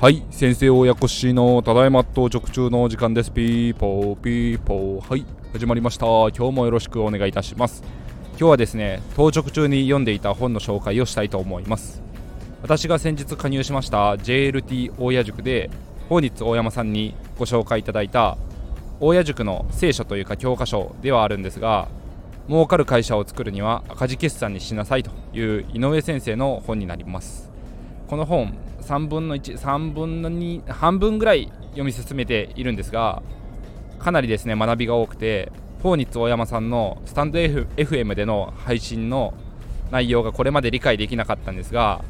はい先生親子しのただいま当直中の時間です。ピーポーピーポー。はい始まりました。今日もよろしくお願いいたします。今日はですね当直中に読んでいた本の紹介をしたいと思います。私が先日加入しました JLT 大谷塾で本日大山さんにご紹介いただいた大谷塾の聖書というか教科書ではあるんですが儲かる会社を作るには赤字決算にしなさいという井上先生の本になります。この本3分の13分の2半分ぐらい読み進めているんですがかなりですね学びが多くて法日大山さんのスタンド、F、FM での配信の内容がこれまで理解できなかったんですが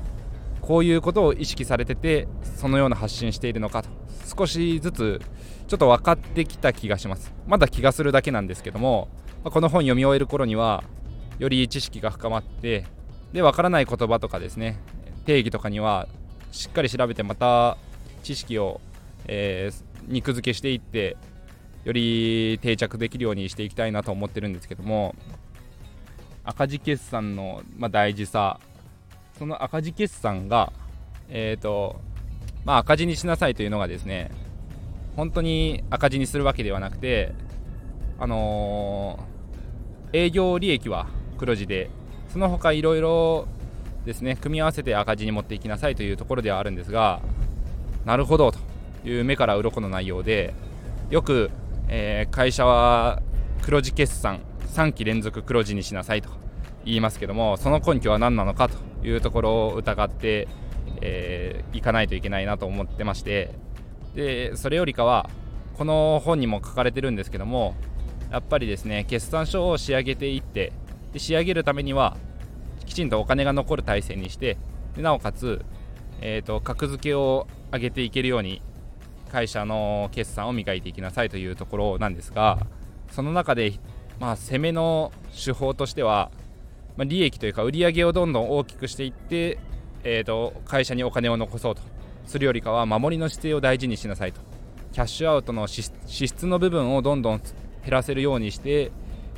こういうことを意識されててそのような発信しているのかと少しずつちょっと分かってきた気がします。まだ気がするだけなんですけどもこの本読み終える頃にはより知識が深まってで分からない言葉とかですね定義とかにはしっかり調べてまた知識を、えー、肉付けしていってより定着できるようにしていきたいなと思ってるんですけども赤字決算の、まあ、大事さその赤字決算がえっ、ー、とまあ赤字にしなさいというのがですね本当に赤字にするわけではなくてあのー、営業利益は黒字でその他いろいろですね組み合わせて赤字に持っていきなさいというところではあるんですがなるほどという目から鱗の内容でよく、えー、会社は黒字決算3期連続黒字にしなさいと言いますけどもその根拠は何なのかというところを疑って、えー、かないといけないなと思ってましてでそれよりかはこの本にも書かれてるんですけどもやっぱりですね決算書を仕上げていってで仕上げるためにはきちんとお金が残る体制にしてでなおかつ、えーと、格付けを上げていけるように会社の決算を磨いていきなさいというところなんですがその中で、まあ、攻めの手法としては、まあ、利益というか売り上げをどんどん大きくしていって、えーと、と会社にお金を残そうと。するよりかは守りの姿勢を大事にしなさいと。キャッシュアウトの支出の部分をどんどん減らせるようにして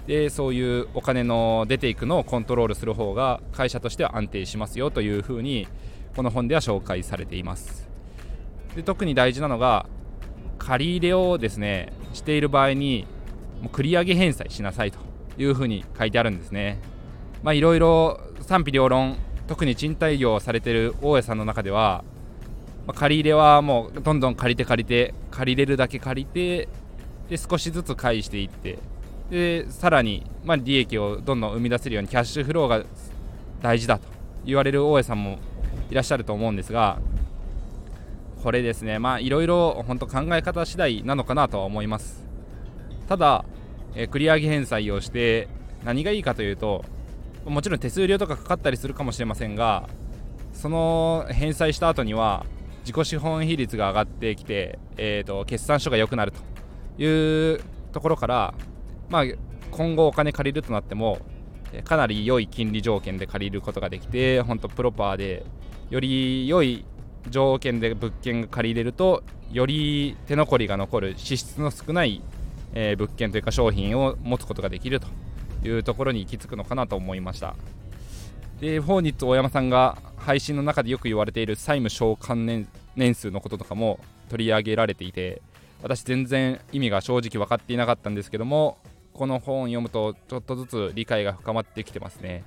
でそういうお金の出ていくのをコントロールする方が会社としては安定しますよというふうにこの本では紹介されています。で特に大事なのが借り入れをですねしている場合にもう繰り上げ返済しなさいというふうに書いてあるんですね。まあいろいろ賛否両論特に賃貸業をされている大家さんの中では、まあ、借り入れはもうどんどん借りて借りて借りれるだけ借りてで少しずつ返していってでさらに、まあ、利益をどんどん生み出せるようにキャッシュフローが大事だと言われる大家さんもいらっしゃると思うんですがこれですねまあいろいろ本当考え方次第なのかなとは思います。ただ、え、繰り上げ返済をして何がいいかというともちろん手数料とかかかったりするかもしれませんがその返済した後には自己資本比率が上がってきて、えーと決算書が良くなるというところからまあ、今後お金借りるとなってもかなり良い金利条件で借りることができて本当プロパーでより良い条件で物件が借りれるとより手残りが残る支出の少ない、え、物件というか商品を持つことができるというところに行き着くのかなと思いました。で本日大山さんが配信の中でよく言われている債務償還年年数のこととかも取り上げられていて私全然意味が正直分かっていなかったんですけどもこの本を読むとちょっとずつ理解が深まってきてますね。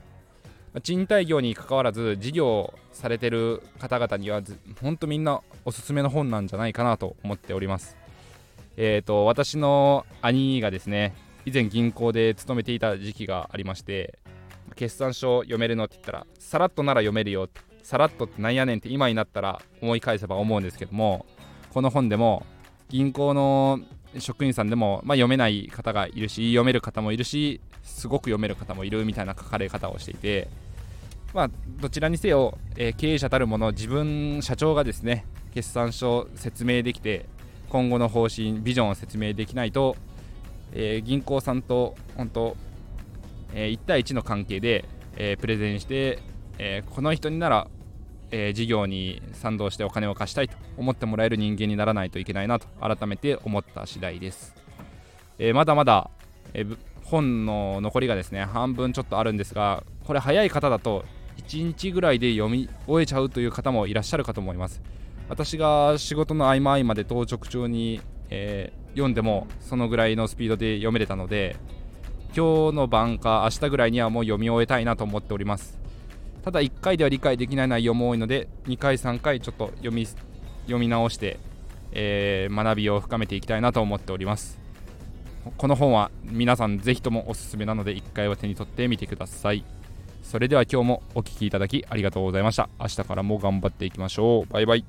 賃貸業にかかわらず事業されてる方々には本当みんなおすすめの本なんじゃないかなと思っております。えっ、ー、と私の兄がですね以前銀行で勤めていた時期がありまして決算書読めるのって言ったらさらっとなら読めるよさらっとってなんやねんって今になったら思い返せば思うんですけどもこの本でも銀行の職員さんでも、まあ、読めない方がいるし読める方もいるしすごく読める方もいるみたいな書かれ方をしていて、まあ、どちらにせよ、えー、経営者たるもの自分社長がですね決算書を説明できて今後の方針ビジョンを説明できないと、えー、銀行さんと本当、え、1対1の関係で、えプレゼンして、えこの人にならえ、事業に賛同してお金を貸したいと思ってもらえる人間にならないといけないなと改めて思った次第です、え、まだまだ、え、本の残りがですね半分ちょっとあるんですがこれ早い方だと1日ぐらいで読み終えちゃうという方もいらっしゃるかと思います。私が仕事の合間合間で当直中に、えー、読んでもそのぐらいのスピードで読めれたので今日の晩か明日ぐらいにはもう読み終えたいなと思っております。ただ1回では理解できない内容も多いので2回3回ちょっと読み読み直して、えー、学びを深めていきたいなと思っております。この本は皆さんぜひともおすすめなので1回は手に取ってみてください。それでは今日もお聴きいただきありがとうございました。明日からも頑張っていきましょう。バイバイ。